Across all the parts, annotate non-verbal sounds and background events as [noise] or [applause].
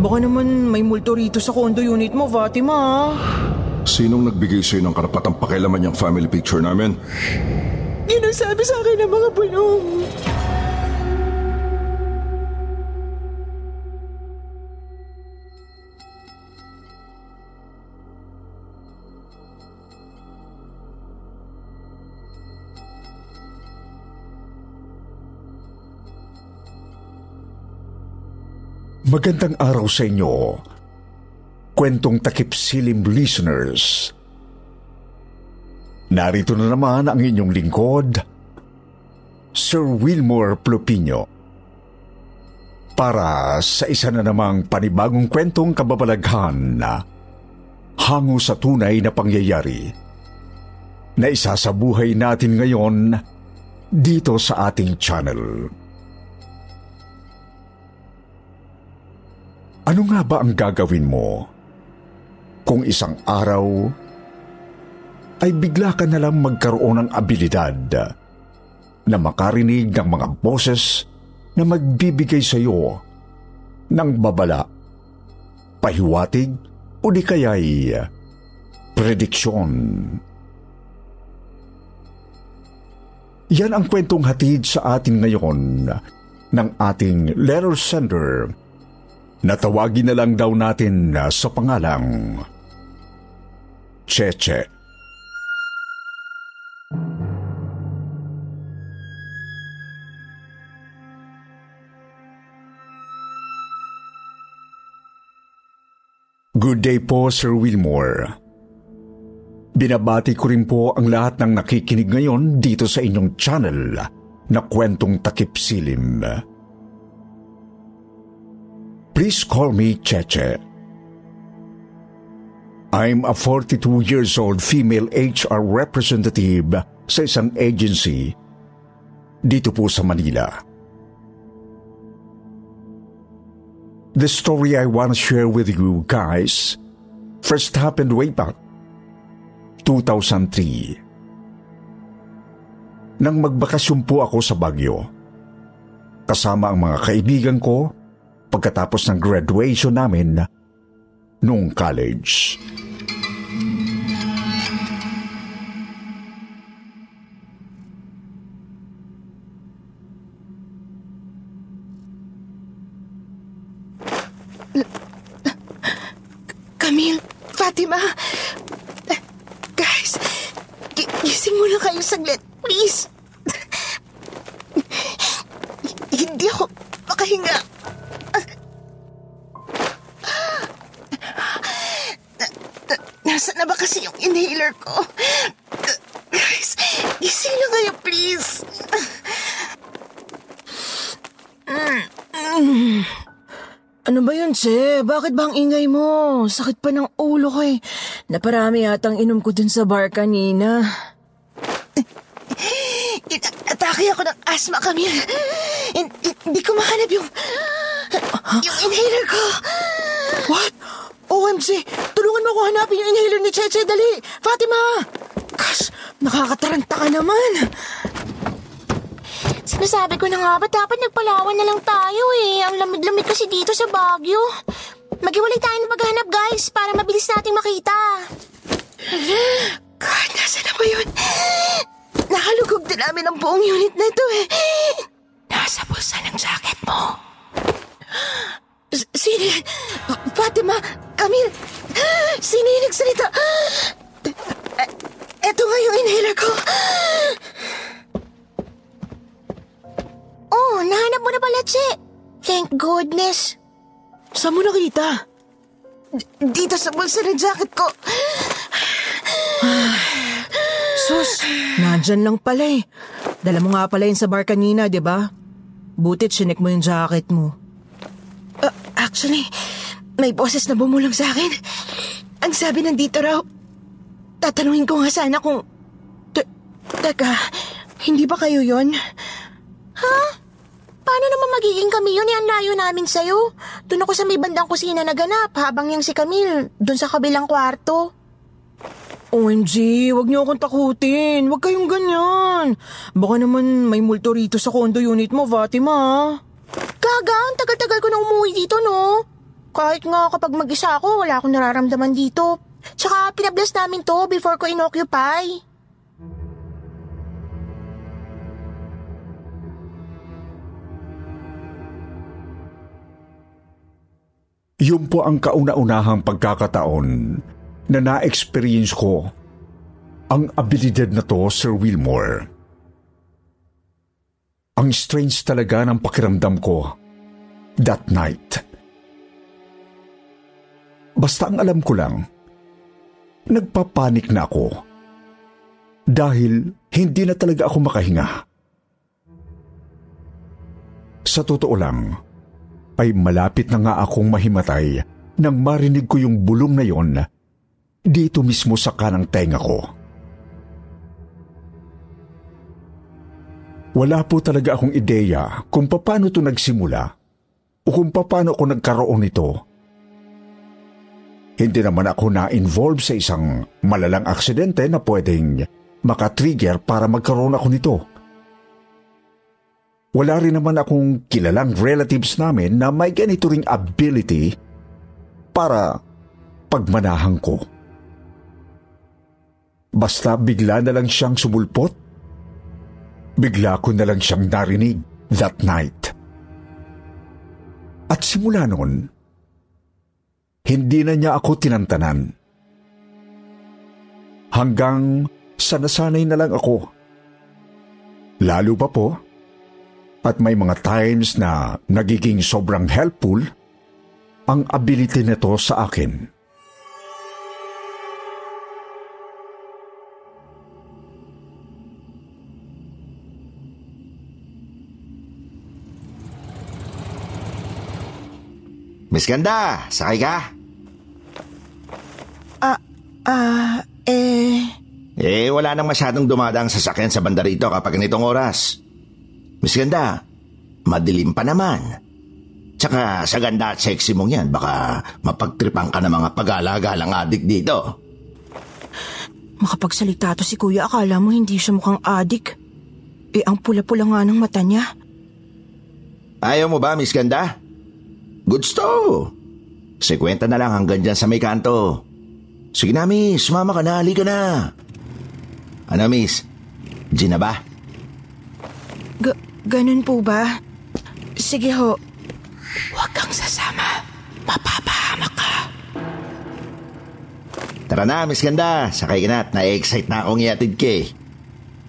Baka naman may multo rito sa condo unit mo, Fatima. Sinong nagbigay sa'yo ng karapatang pakialaman yung family picture namin? Yun ang sabi sa akin ng mga bulong. Magandang araw sa inyo, kwentong takip silim listeners. Narito na naman ang inyong lingkod, Sir Wilmore Plopino. Para sa isa na namang panibagong kwentong kababalaghan na hango sa tunay na pangyayari na isa sa buhay natin ngayon dito sa ating channel. Ano nga ba ang gagawin mo kung isang araw ay bigla ka na lang magkaroon ng abilidad na makarinig ng mga boses na magbibigay sa iyo ng babala, pahiwatig o di kaya'y prediksyon. Yan ang kwentong hatid sa atin ngayon ng ating letter sender Natawagin na lang daw natin sa pangalang Cheche. Good day po, Sir Wilmore. Binabati ko rin po ang lahat ng nakikinig ngayon dito sa inyong channel na kwentong takip silim. Please call me Cheche. I'm a 42 years old female HR representative sa isang agency dito po sa Manila. The story I want to share with you guys first happened way back 2003. Nang magbakasyon po ako sa Baguio, kasama ang mga kaibigan ko pagkatapos ng graduation namin noong college. Camille, Fatima, guys, gi- gising lang kayo saglit, please. Nasaan na ba kasi yung inhaler ko? Guys, gising lang kayo, please. Ano ba yun, Che? Bakit ba ang ingay mo? Sakit pa ng ulo ko eh. Naparami yatang inom ko dun sa bar kanina. Atake ako ng asthma, Camille. Hin- hin- Hindi ko mahanap yung... Yung inhaler ko. What? OMG! Tulungan mo ako hanapin yung inhaler ni Cheche, dali! Fatima! Gosh, nakakataranta ka naman. Sinasabi ko na nga ba dapat nagpalawan na lang tayo eh. Ang lamig-lamig kasi dito sa Baguio. Maghiwalay tayo ng maghanap guys para mabilis nating makita. God, nasa na ba yun? Nakalugog din namin ang buong unit na ito eh. Nasa bulsa ng jacket mo. S- Sino yan? Fatima, Camille, sino yung nagsalita? E- Eto nga yung inhaler ko. Oh, nahanap mo na pala, Che. Thank goodness. Saan mo nakita? D- dito sa bulsa ng jacket ko. Sus, nandyan lang pala eh. Dala mo nga pala yun sa bar kanina, di ba? Butit sinek mo yung jacket mo. Actually, may boses na bumulong sa akin. Ang sabi nandito raw, tatanungin ko nga sana kung... Te- teka, hindi ba kayo yon? Ha? Paano naman magiging kami yun? Yan layo namin sa'yo. Doon ako sa may bandang kusina naganap habang yung si Camille doon sa kabilang kwarto. OMG, wag niyo akong takutin. Wag kayong ganyan. Baka naman may multo rito sa condo unit mo, Fatima. Gaga, ang tagal-tagal ko na umuwi dito, no? Kahit nga kapag mag-isa ako, wala akong nararamdaman dito. Tsaka pinabless namin to before ko inoccupy. Yun po ang kauna-unahang pagkakataon na na-experience ko ang abilidad na to, Sir Wilmore. Ang strange talaga ng pakiramdam ko that night. Basta ang alam ko lang, nagpapanik na ako dahil hindi na talaga ako makahinga. Sa totoo lang, ay malapit na nga akong mahimatay nang marinig ko yung bulong na yon dito mismo sa kanang tenga ko. Wala po talaga akong ideya kung paano to nagsimula o kung paano ako nagkaroon nito. Hindi naman ako na-involve sa isang malalang aksidente na pwedeng makatrigger para magkaroon ako nito. Wala rin naman akong kilalang relatives namin na may ganito ring ability para pagmanahan ko. Basta bigla na lang siyang sumulpot. Bigla ko na lang siyang narinig that night. At simula noon, hindi na niya ako tinantanan. Hanggang sa nasanay na lang ako. Lalo pa po, at may mga times na nagiging sobrang helpful ang ability nito sa akin. Miss Ganda, sakay ka? Ah, ah, eh... Eh, wala nang masyadong dumadang sasakyan sa banda rito kapag ganitong oras. Miss Ganda, madilim pa naman. Tsaka sa ganda at sexy mong yan, baka mapagtripan ka ng mga pag-alagalang adik dito. Makapagsalita to si kuya, akala mo hindi siya mukhang adik. Eh, ang pula-pula nga ng mata niya. Ayaw mo ba, Miss Ganda? Goods to. Sekwenta na lang hanggang dyan sa may kanto. Sige na, miss. Mama ka na. Halika na. Ano, miss? Gina ba? G- ganun po ba? Sige ho. Huwag kang sasama. Mapapahamak ka. Tara na, Miss Ganda. Sakay ka na at na-excite na akong iatid ka eh.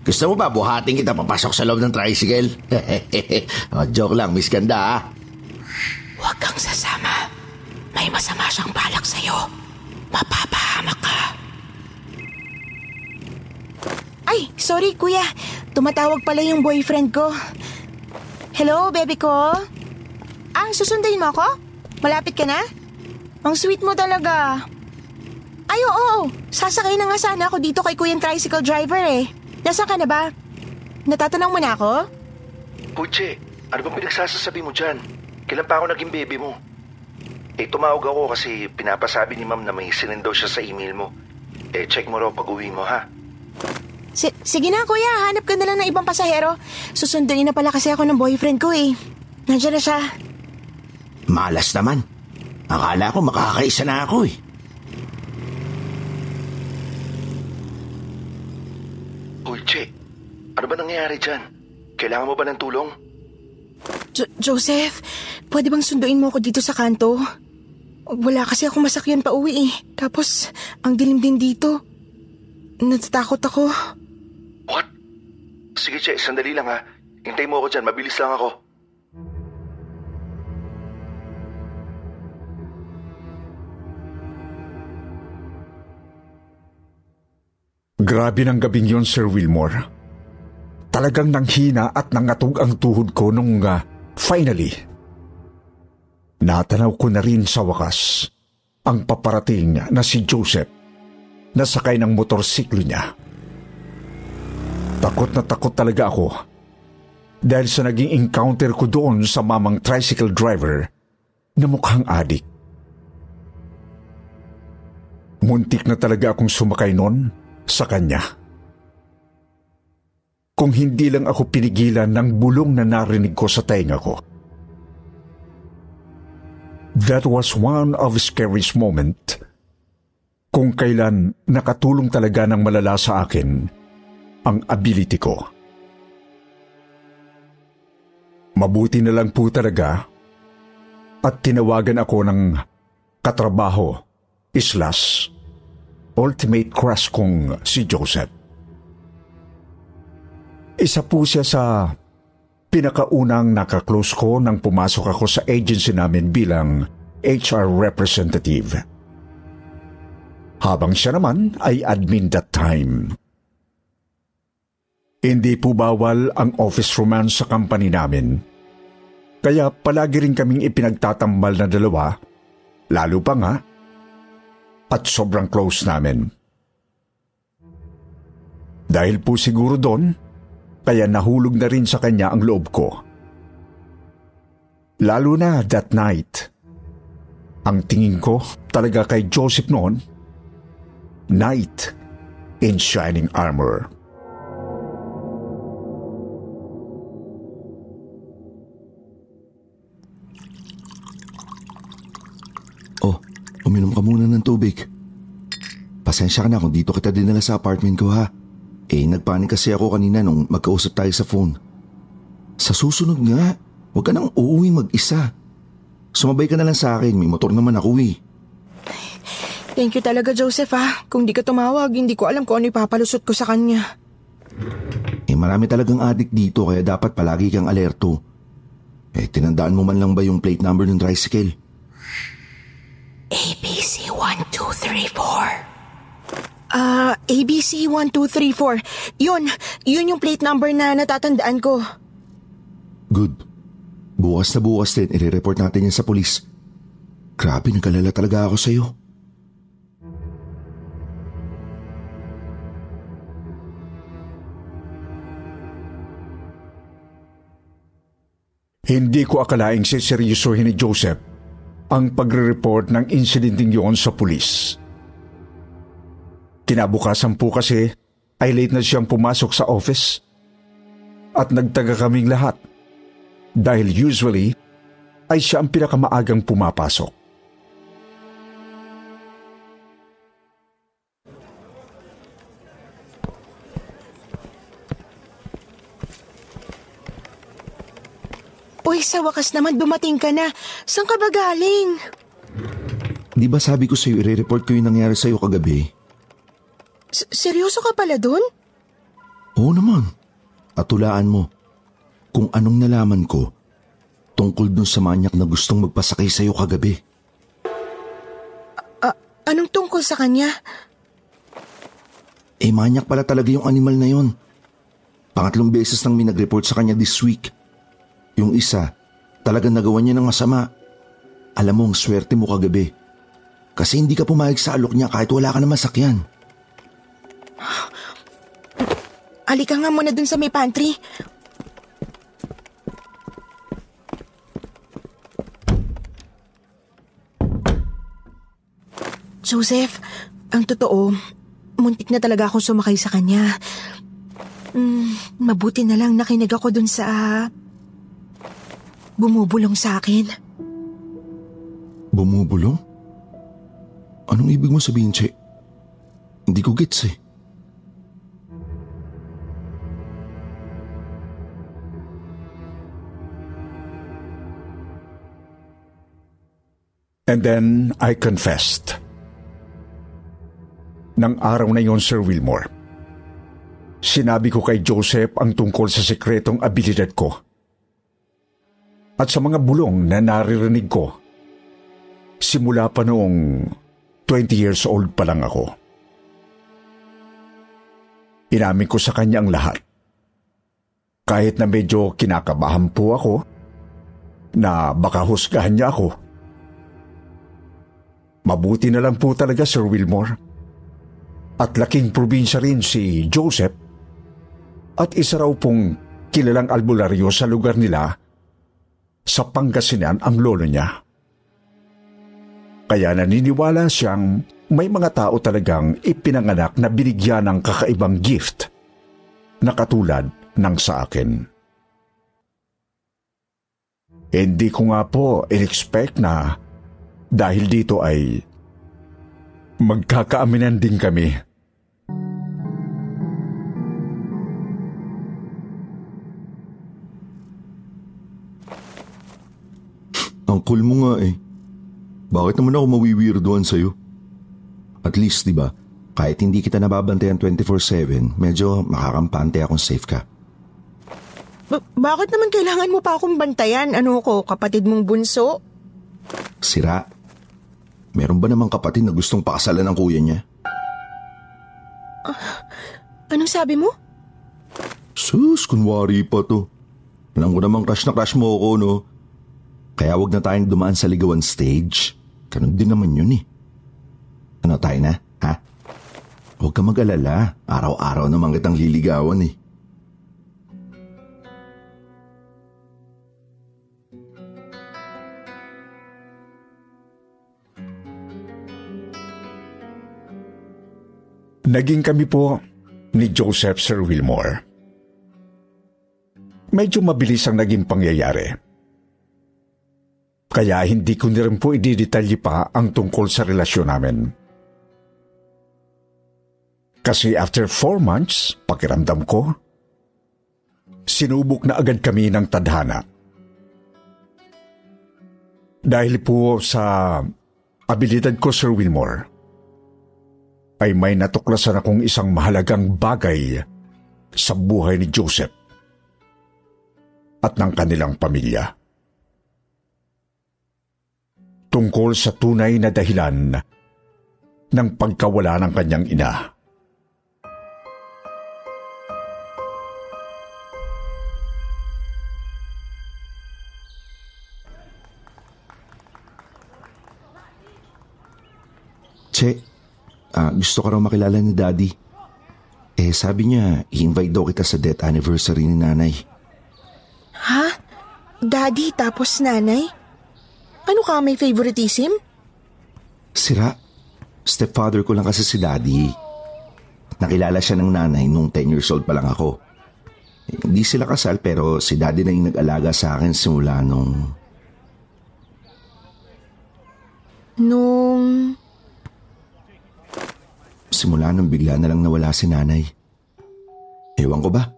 Gusto mo ba buhating kita papasok sa loob ng tricycle? [laughs] oh, joke lang, Miss Ganda ah. Huwag kang sasama. May masama siyang balak sa'yo. Mapapahamak ka. Ay, sorry kuya. Tumatawag pala yung boyfriend ko. Hello, baby ko? Ah, susunduin mo ako? Malapit ka na? Ang sweet mo talaga. Ay, oo. Sasakay na nga sana ako dito kay kuyang tricycle driver eh. Nasaan ka na ba? Natatanong mo na ako? Puche, ano bang pinagsasasabi mo dyan? Kailan pa ako naging baby mo? Eh, tumawag ako kasi pinapasabi ni ma'am na may sinend daw siya sa email mo. Eh, check mo raw pag uwi mo, ha? Si- sige na kuya, hanap ka na lang ng ibang pasahero. Susunduin na pala kasi ako ng boyfriend ko eh. Nandiyan na siya. Malas naman. Akala ko makakaisa na ako eh. Uy, Che, ano ba nangyayari dyan? Kailangan mo ba ng tulong? Jo- Joseph, pwede bang sunduin mo ako dito sa kanto? Wala kasi akong masakyan pa uwi eh. Tapos, ang dilim din dito. Natatakot ako. What? Sige, Che, sandali lang ha. Hintay mo ako dyan, mabilis lang ako. Grabe ng gabing yon, Sir Wilmore. Talagang nanghina at nangatog ang tuhod ko nung uh, Finally, natanaw ko na rin sa wakas ang paparating na si Joseph na sakay ng motorsiklo niya. Takot na takot talaga ako dahil sa naging encounter ko doon sa mamang tricycle driver na mukhang adik. Muntik na talaga akong sumakay noon sa kanya. Kung hindi lang ako pinigilan ng bulong na narinig ko sa tainga ko. That was one of scariest moment kung kailan nakatulong talaga ng malala sa akin ang ability ko. Mabuti na lang po talaga at tinawagan ako ng katrabaho, islas, ultimate crush kong si Joseph. Isa po siya sa pinakaunang nakaklose ko nang pumasok ako sa agency namin bilang HR representative. Habang siya naman ay admin that time. Hindi po bawal ang office romance sa company namin. Kaya palagi rin kaming ipinagtatambal na dalawa, lalo pa nga, at sobrang close namin. Dahil po siguro doon, kaya nahulog na rin sa kanya ang loob ko. Lalo na that night. Ang tingin ko talaga kay Joseph noon, Knight in Shining Armor. Oh, uminom ka muna ng tubig. Pasensya ka na kung dito kita dinala sa apartment ko ha. Eh, nagpanik kasi ako kanina nung magkausap tayo sa phone. Sa susunod nga, huwag ka nang uuwi mag-isa. Sumabay ka na lang sa akin, may motor naman ako eh. Thank you talaga, Joseph ha. Kung di ka tumawag, hindi ko alam kung ano ipapalusot ko sa kanya. Eh marami talagang adik dito kaya dapat palagi kang alerto. Eh tinandaan mo man lang ba yung plate number ng tricycle? ABC 1234. Ah, ABC 1234. Yun, yun yung plate number na natatandaan ko. Good. Bukas na bukas din, i-report natin yan sa polis. Grabe, nagkalala talaga ako sa'yo. Hindi ko akalaing siseryosohin ni Joseph ang pagre-report ng insidenteng yun sa pulis. Kinabukasan po kasi ay late na siyang pumasok sa office. At nagtaga kaming lahat dahil usually ay siya ang pinakamaagang pumapasok. Uy, sa wakas naman dumating ka na. Saan ka ba galing? Di ba sabi ko sa'yo, i-report ko yung nangyari sa'yo kagabi? S- seryoso ka pala dun? Oo naman. At tulaan mo, kung anong nalaman ko tungkol dun sa manyak na gustong magpasakay sa'yo kagabi. Ah, anong tungkol sa kanya? Eh, manyak pala talaga yung animal na yon. Pangatlong beses nang may nag-report sa kanya this week. Yung isa, talagang nagawa niya ng masama. Alam mo, ang swerte mo kagabi. Kasi hindi ka pumayag sa alok niya kahit wala ka na masakyan. Halika nga muna dun sa may pantry. Joseph, ang totoo, muntik na talaga akong sumakay sa kanya. Mm, mabuti na lang nakinig ako dun sa... bumubulong sa akin. Bumubulong? Anong ibig mo sabihin, Che? Hindi ko gets eh. And then I confessed. Nang araw na yon, Sir Wilmore, sinabi ko kay Joseph ang tungkol sa sekretong abilidad ko. At sa mga bulong na naririnig ko, simula pa noong 20 years old pa lang ako. Inamin ko sa kanya ang lahat. Kahit na medyo kinakabahan po ako na baka husgahan niya ako. Mabuti na lang po talaga, Sir Wilmore. At laking probinsya rin si Joseph. At isa raw pong kilalang albularyo sa lugar nila sa Pangasinan ang lolo niya. Kaya naniniwala siyang may mga tao talagang ipinanganak na binigyan ng kakaibang gift na katulad ng sa akin. Hindi ko nga po in-expect na dahil dito ay magkakaaminan din kami. Ang cool mo nga eh. Bakit naman ako mawiwirdoan sa'yo? At least, di ba, kahit hindi kita nababantayan 24-7, medyo makakampante akong safe ka. Ba- bakit naman kailangan mo pa akong bantayan? Ano ko, kapatid mong bunso? Sira. Meron ba namang kapatid na gustong pakasalan ng kuya niya? Anong sabi mo? Sus, kunwari pa to. Alam ko namang crush na crush mo ako, no? Kaya wag na tayong dumaan sa ligawan stage. Ganun din naman yun eh. Ano tayo na, ha? Huwag ka mag-alala. Araw-araw naman kitang liligawan eh. Naging kami po ni Joseph Sir Wilmore. Medyo mabilis ang naging pangyayari. Kaya hindi ko na rin po ididetalye pa ang tungkol sa relasyon namin. Kasi after four months, pakiramdam ko, sinubok na agad kami ng tadhana. Dahil po sa abilidad ko, Sir Wilmore, ay may natuklasan akong isang mahalagang bagay sa buhay ni Joseph at ng kanilang pamilya. Tungkol sa tunay na dahilan ng pagkawala ng kanyang ina. Che, ah, gusto ka raw makilala ni Daddy. Eh, sabi niya, i-invite daw kita sa death anniversary ni Nanay. Ha? Daddy tapos nanay? Ano ka, may favoritism? Sira, stepfather ko lang kasi si Daddy. Nakilala siya ng nanay nung 10 years old pa lang ako. Eh, Hindi sila kasal pero si Daddy na yung nag-alaga sa akin simula nung... Nung... Simula nung bigla na lang nawala si nanay. Ewan ko ba?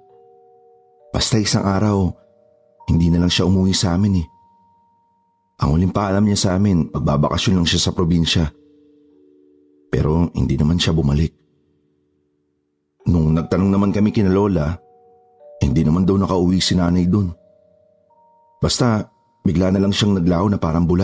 Basta isang araw, hindi na lang siya umuwi sa amin eh. Ang huling paalam niya sa amin, magbabakasyon lang siya sa probinsya. Pero hindi naman siya bumalik. Nung nagtanong naman kami kina Lola, hindi naman daw nakauwi si nanay dun. Basta, bigla na lang siyang naglaho na parang bula.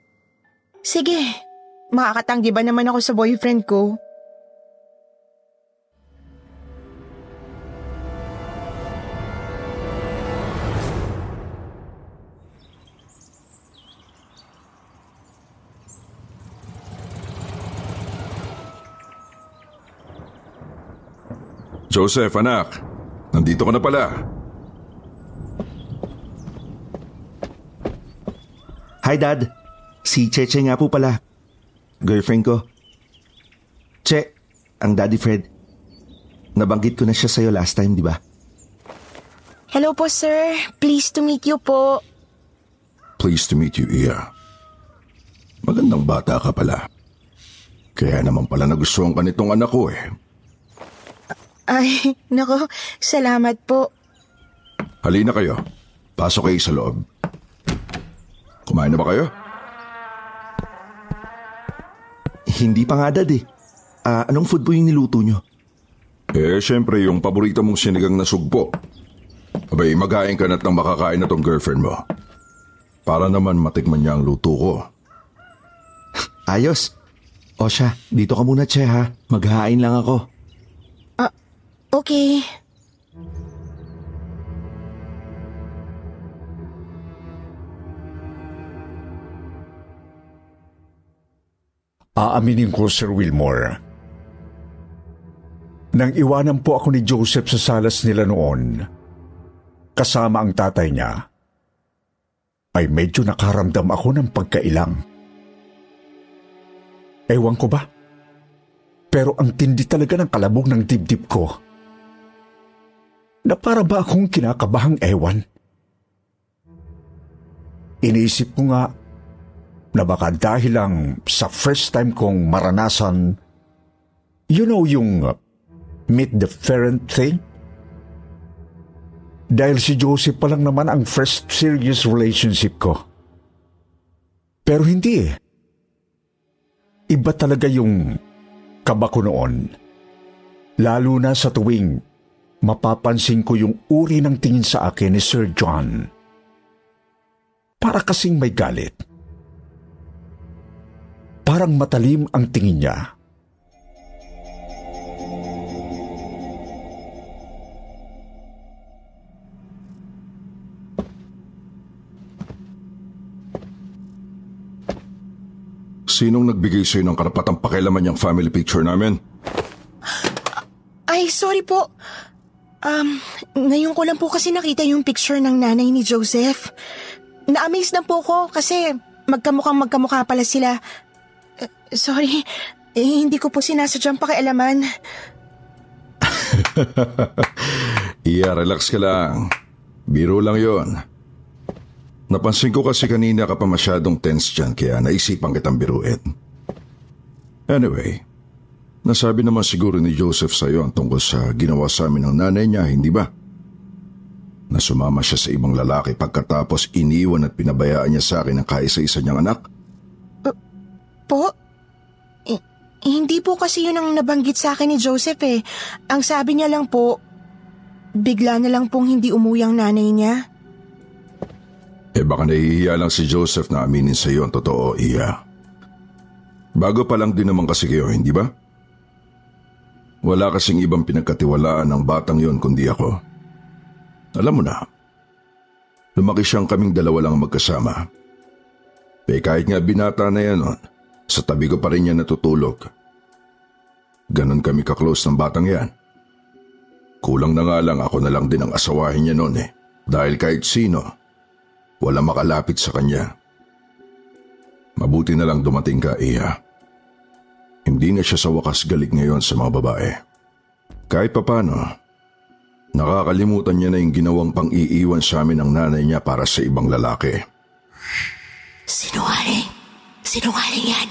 Sige, makakatanggi ba naman ako sa boyfriend ko? Joseph, anak. Nandito ka na pala. Hi, Dad. Si Cheche nga po pala. Girlfriend ko. Che, ang Daddy Fred. Nabanggit ko na siya sa'yo last time, di ba? Hello po, sir. Pleased to meet you po. Pleased to meet you, Iya. Magandang bata ka pala. Kaya naman pala nagustuhan ka nitong anak ko eh. Ay, [laughs] nako, salamat po. Halina kayo. Pasok kayo sa loob. Kumain na ba kayo? Hindi pa nga, Dad eh. Ah, anong food po yung niluto nyo? Eh, syempre yung paborito mong sinigang na sugpo. Abay, magain ka na't nang makakain na tong girlfriend mo. Para naman matikman niya ang luto ko. [laughs] Ayos. O siya, dito ka muna, Che ha. Maghahain lang ako. Okay. Aaminin ko, Sir Wilmore. Nang iwanan po ako ni Joseph sa salas nila noon, kasama ang tatay niya, ay medyo nakaramdam ako ng pagkailang. Ewan ko ba? Pero ang tindi talaga ng kalabog ng dibdib ko. Na para ba akong kinakabahang ewan? Iniisip ko nga na baka dahil lang sa first time kong maranasan, you know yung uh, meet the parent thing? Dahil si Joseph pa lang naman ang first serious relationship ko. Pero hindi eh. Iba talaga yung kaba ko noon. Lalo na sa tuwing mapapansin ko yung uri ng tingin sa akin ni Sir John. Para kasing may galit. Parang matalim ang tingin niya. Sinong nagbigay sa'yo ng karapatang pakialaman yung family picture namin? Ay, sorry po. Um, ngayon ko lang po kasi nakita yung picture ng nanay ni Joseph. Na-amaze na po ko kasi magkamukhang magkamukha pala sila. Uh, sorry, eh, hindi ko po sinasadyang pakialaman. [laughs] Iya, relax ka lang. Biro lang yon. Napansin ko kasi kanina ka pa masyadong tense dyan kaya naisipan kitang biruin. Anyway, nasabi naman siguro ni Joseph sa'yo ang tungkol sa ginawa sa amin ng nanay niya, hindi ba? Na sumama siya sa ibang lalaki pagkatapos iniwan at pinabayaan niya sa akin ang kaisa-isa niyang anak? Po? Eh, hindi po kasi yun ang nabanggit sa akin ni Joseph eh. Ang sabi niya lang po, bigla na lang pong hindi umuwi nanay niya. Eh baka nahihiya lang si Joseph na aminin sa iyo ang totoo, Iya. Bago pa lang din naman kasi kayo, hindi ba? Wala kasing ibang pinagkatiwalaan ng batang yon kundi ako. Alam mo na, lumaki siyang kaming dalawa lang magkasama. Eh kahit nga binata na yan nun, sa tabi ko pa rin niya natutulog. Ganon kami kaklose ng batang yan. Kulang na nga lang ako na lang din ang asawahin niya noon eh. Dahil kahit sino, wala makalapit sa kanya. Mabuti na lang dumating ka, Iya. Hindi na siya sa wakas galit ngayon sa mga babae. Kahit papano, nakakalimutan niya na yung ginawang pang-iiwan sa amin ng nanay niya para sa ibang lalaki. Sinungaling. Sinungaling yan.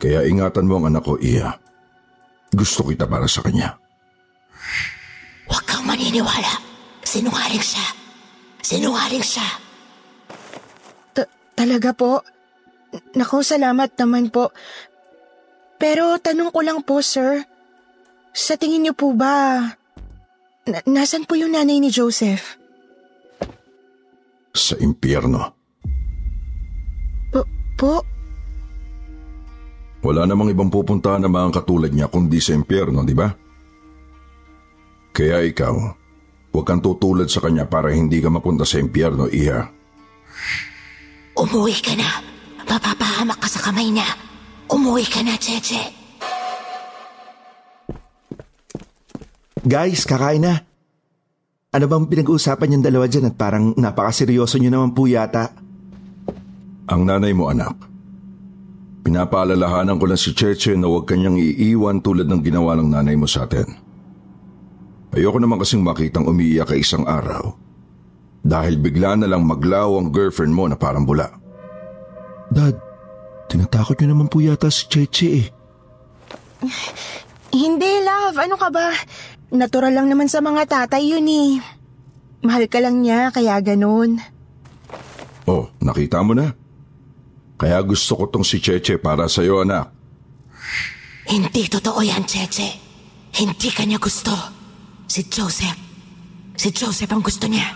Kaya ingatan mo ang anak ko, Iya. Gusto kita para sa kanya. Huwag kang maniniwala. Sinungaling siya. Sinungaling siya. Ta- talaga po? Naku, salamat naman po. Pero tanong ko lang po, sir. Sa tingin niyo po ba, na- nasan po yung nanay ni Joseph? Sa impyerno. Po? po? Wala namang ibang pupuntahan na mga katulad niya kundi sa impyerno, di ba? Kaya ikaw, huwag kang tutulad sa kanya para hindi ka mapunta sa impyerno, Iha. Umuwi ka na. Mapapahamak ka sa kamay niya. Umuwi ka na, Cheche. Guys, kakain na. Ano bang pinag-uusapan yung dalawa dyan at parang napakaseryoso nyo naman po yata? Ang nanay mo anak. Pinapaalalahanan ko lang si Cheche na huwag kanyang iiwan tulad ng ginawa ng nanay mo sa atin. Ayoko naman kasing makitang umiiyak ka isang araw dahil bigla na lang maglaw ang girlfriend mo na parang bula. Dad, tinatakot nyo naman po yata si Cheche eh. [laughs] Hindi, love. Ano ka ba? Natural lang naman sa mga tatay yun eh. Mahal ka lang niya, kaya ganun. Oh, nakita mo na. Kaya gusto ko tong si Cheche para sa'yo anak. Hindi totoo yan, Cheche. Hindi kanya gusto. Si Joseph. Si Joseph ang gusto niya.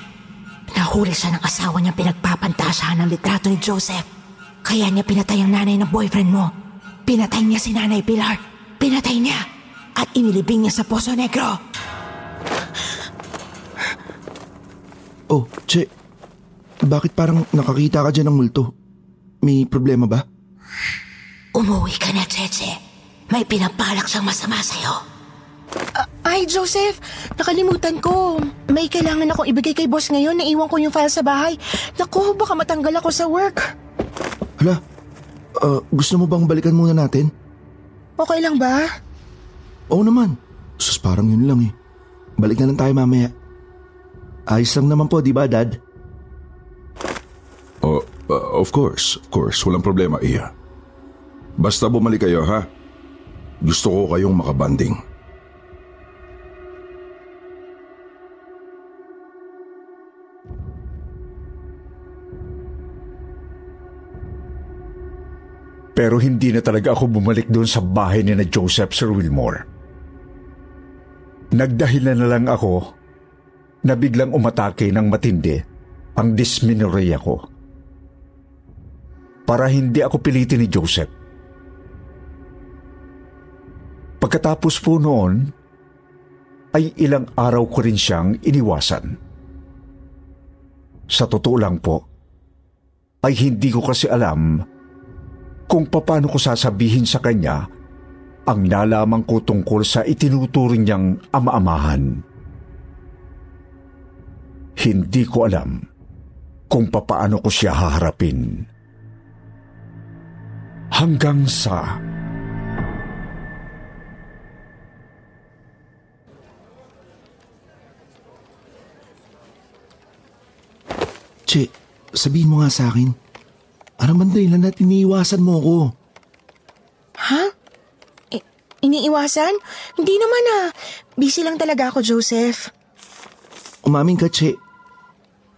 Nahuli siya ng asawa niya pinagpapantasyahan ng litrato ni Joseph. Kaya niya pinatay ang nanay ng boyfriend mo. Pinatay niya si Nanay Pilar. Pinatay niya. At inilibing niya sa Poso Negro. Oh, Che, bakit parang nakakita ka dyan ng multo? May problema ba? Umuwi ka na, Cheche. May pinapalak siyang masama sa'yo. ay, Joseph, nakalimutan ko. May kailangan akong ibigay kay boss ngayon. Naiwan ko yung file sa bahay. Naku, baka matanggal ako sa work. Hala, uh, gusto mo bang balikan muna natin? Okay lang ba? Oo naman. Sus, parang yun lang eh. Balik na lang tayo mamaya. Ayos lang naman po, di ba, Dad? Uh, of course, of course. Walang problema, Iya. Basta bumalik kayo, ha? Gusto ko kayong makabanding. Pero hindi na talaga ako bumalik doon sa bahay ni na Joseph Sir Wilmore. Nagdahilan na lang ako na biglang umatake ng matindi ang dysmenorrhea ko. Para hindi ako pilitin ni Joseph. Pagkatapos po noon, ay ilang araw ko rin siyang iniwasan. Sa totoo lang po, ay hindi ko kasi alam kung paano ko sasabihin sa kanya ang nalaman ko tungkol sa itinuturing niyang ama-amahan. Hindi ko alam kung papaano ko siya haharapin. Hanggang sa... Che, sabihin mo nga sa akin. Ano man dahilan na iniiwasan mo ko? Ha? I- iniiwasan? Hindi naman ah. Busy lang talaga ako, Joseph. Umaming ka, Che.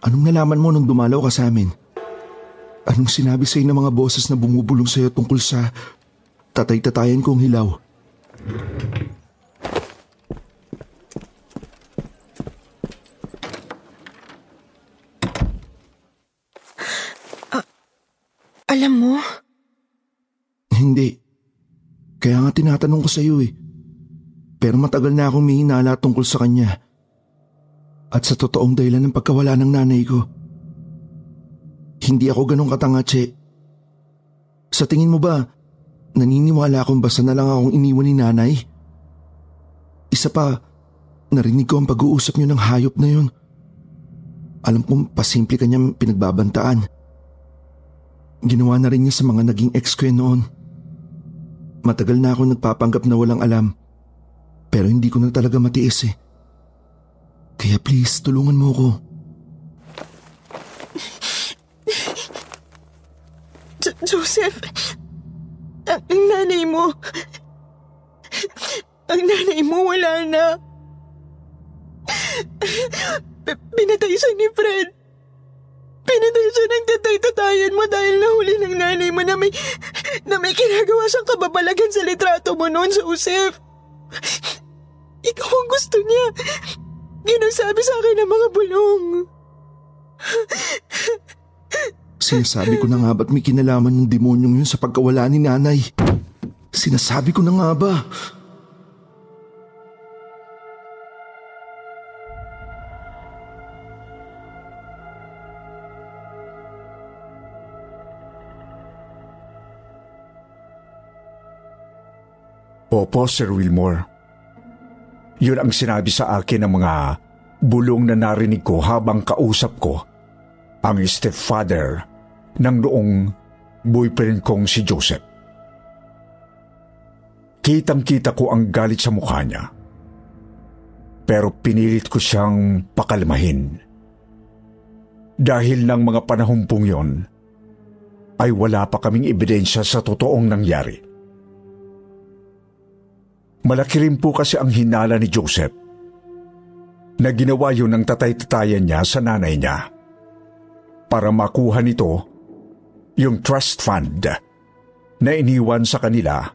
Anong nalaman mo nung dumalaw ka sa amin? Anong sinabi sa'yo ng mga boses na bumubulong sa'yo tungkol sa tatay-tatayan kong hilaw? Alam mo? Hindi. Kaya nga tinatanong ko sa iyo eh. Pero matagal na akong may hinala tungkol sa kanya. At sa totoong dahilan ng pagkawala ng nanay ko. Hindi ako ganong katanga, Che. Sa tingin mo ba, naniniwala akong basta na lang akong iniwan ni nanay? Isa pa, narinig ko ang pag-uusap niyo ng hayop na yun. Alam kong pasimple kanyang pinagbabantaan. Ginawa na rin niya sa mga naging ex ko noon. Matagal na ako nagpapanggap na walang alam. Pero hindi ko na talaga matiis eh. Kaya please, tulungan mo ko. Jo- Joseph, ang, nanay mo, ang nanay mo wala na. P- pinatay siya ni Fred. Pinatay siya ng tatay-tatayan mo dahil nahuli ng nanay mo na may, na may ginagawa siyang kababalagan sa litrato mo noon, Joseph. Ikaw ang gusto niya. Yun ang sabi sa akin ng mga bulong. Sinasabi ko na nga ba't may kinalaman ng demonyong yun sa pagkawala ni nanay? Sinasabi ko na nga ba? Opo, Sir Wilmore. Yun ang sinabi sa akin ng mga bulong na narinig ko habang kausap ko ang stepfather ng noong boyfriend kong si Joseph. Kitang-kita ko ang galit sa mukha niya. Pero pinilit ko siyang pakalmahin. Dahil ng mga panahon pong yon, ay wala pa kaming ebidensya sa totoong nangyari. Malaki rin po kasi ang hinala ni Joseph na ginawa yun ng tatay-tatayan niya sa nanay niya para makuha nito yung trust fund na iniwan sa kanila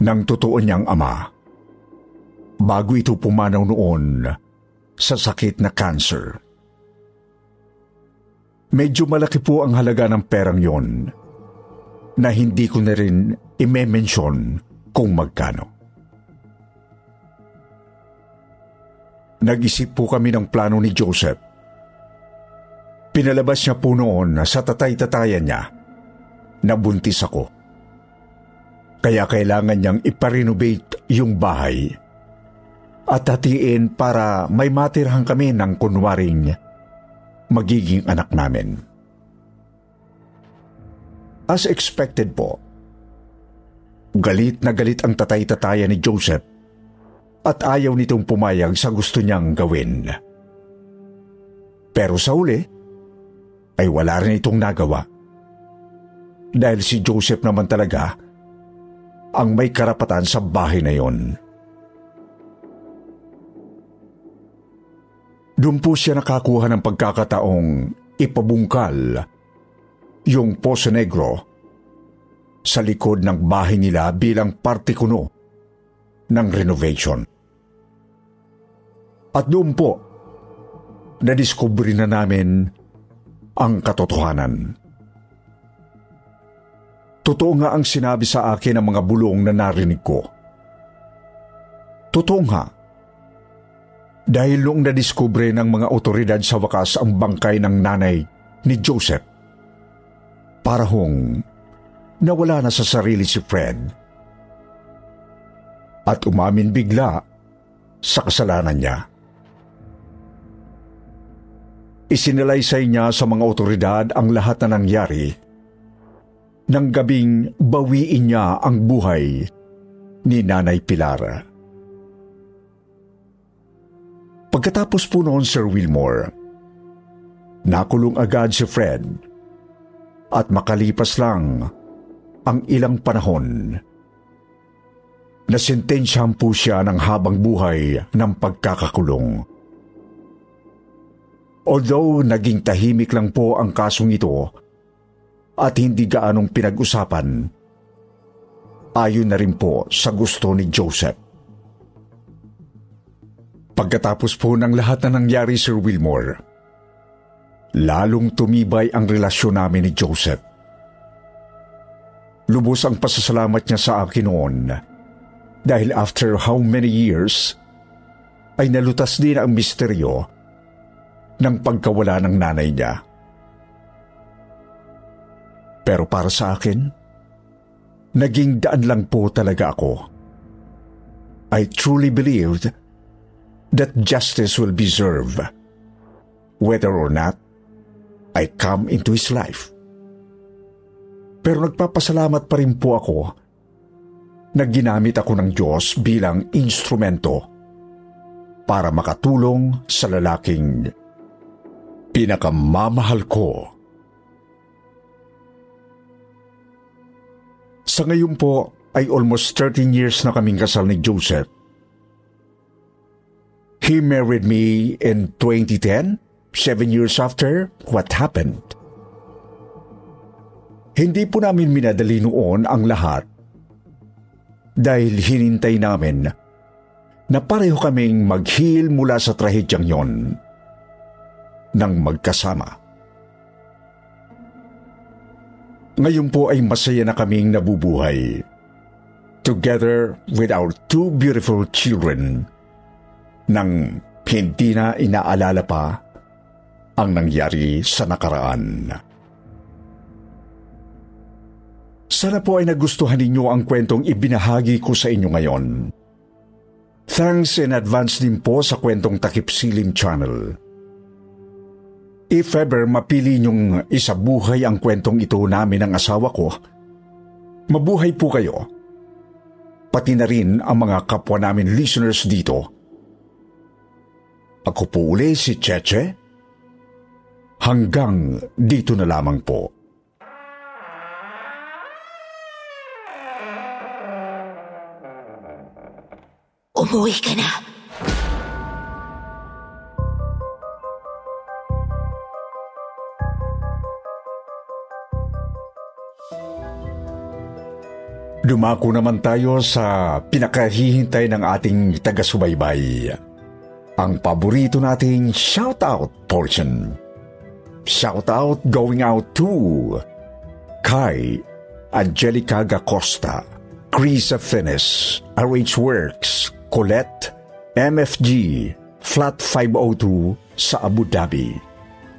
ng totoo niyang ama bago ito pumanaw noon sa sakit na cancer. Medyo malaki po ang halaga ng perang yon na hindi ko na rin i-mention kung magkano. Nag-isip po kami ng plano ni Joseph. Pinalabas niya po noon sa tatay-tatayan niya na buntis ako. Kaya kailangan niyang iparenovate yung bahay at hatiin para may matirhan kami ng kunwaring magiging anak namin. As expected po, galit na galit ang tatay-tataya ni Joseph at ayaw nitong pumayag sa gusto niyang gawin. Pero sa uli, ay wala rin itong nagawa. Dahil si Joseph naman talaga ang may karapatan sa bahay na yon. Doon po siya nakakuha ng pagkakataong ipabungkal yung Poso Negro sa likod ng bahay nila bilang parte kuno ng renovation. At doon po, nadiskubre na namin ang katotohanan. Totoo nga ang sinabi sa akin ng mga bulong na narinig ko. Totoo nga dahil noong nadiskubre ng mga otoridad sa wakas ang bangkay ng nanay ni Joseph, parahong nawala na sa sarili si Fred. At umamin bigla sa kasalanan niya. Isinalaysay niya sa mga otoridad ang lahat na nangyari nang gabing bawiin niya ang buhay ni Nanay Pilara. Pagkatapos po noon, Sir Wilmore, nakulong agad si Fred at makalipas lang ang ilang panahon. Nasintensyahan po siya ng habang buhay ng pagkakakulong. Although naging tahimik lang po ang kasong ito at hindi gaanong pinag-usapan, ayon na rin po sa gusto ni Joseph. Pagkatapos po ng lahat na nangyari, Sir Wilmore, lalong tumibay ang relasyon namin ni Joseph. Lubos ang pasasalamat niya sa akin noon dahil after how many years ay nalutas din ang misteryo ng pagkawala ng nanay niya. Pero para sa akin, naging daan lang po talaga ako. I truly believed that justice will be served, whether or not I come into his life. Pero nagpapasalamat pa rin po ako na ginamit ako ng Diyos bilang instrumento para makatulong sa lalaking pinakamamahal ko. Sa ngayon po ay almost 13 years na kaming kasal ni Joseph He married me in 2010, seven years after what happened. Hindi po namin minadali noon ang lahat dahil hinintay namin na pareho kaming maghil mula sa trahedyang yon ng magkasama. Ngayon po ay masaya na kaming nabubuhay together with our two beautiful children nang hindi na inaalala pa ang nangyari sa nakaraan. Sana po ay nagustuhan ninyo ang kwentong ibinahagi ko sa inyo ngayon. Thanks in advance din po sa kwentong Takip Silim Channel. If ever mapili niyong isabuhay ang kwentong ito namin ng asawa ko, mabuhay po kayo. Pati na rin ang mga kapwa namin listeners dito. Ako po uli si Cheche. Hanggang dito na lamang po. Umuwi ka na. Dumako naman tayo sa pinakahihintay ng ating taga-subaybay. Ang paborito nating shoutout portion. Shoutout going out to Kai, Angelica Gacosta, Krisa Finis, RH Works, Colette, MFG, Flat 502 sa Abu Dhabi,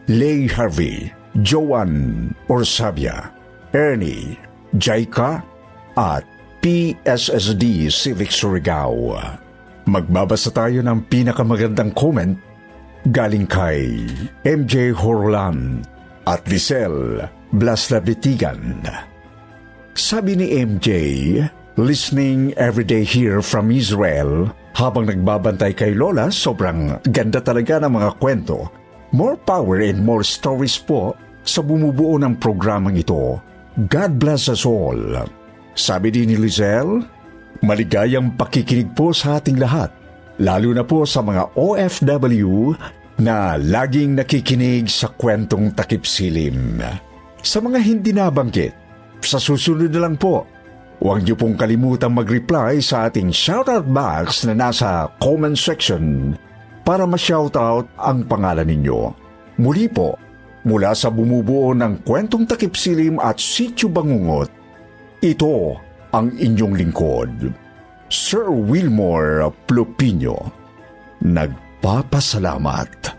Lay Harvey, Joan Orsabia, Ernie, Jaika, at PSSD Civic Surigao. Magbabasa tayo ng pinakamagandang comment galing kay MJ Horlan at Lisel Blaslavitigan. Sabi ni MJ, listening everyday here from Israel, habang nagbabantay kay Lola, sobrang ganda talaga ng mga kwento. More power and more stories po sa bumubuo ng programang ito. God bless us all. Sabi din ni Lizelle, maligayang pakikinig po sa ating lahat, lalo na po sa mga OFW na laging nakikinig sa kwentong takip silim. Sa mga hindi nabanggit, sa susunod na lang po, huwag niyo pong kalimutang mag-reply sa ating shoutout box na nasa comment section para ma-shoutout ang pangalan ninyo. Muli po, mula sa bumubuo ng kwentong takip silim at sityo bangungot, ito ang inyong lingkod, Sir Wilmore Plupino. Nagpapasalamat.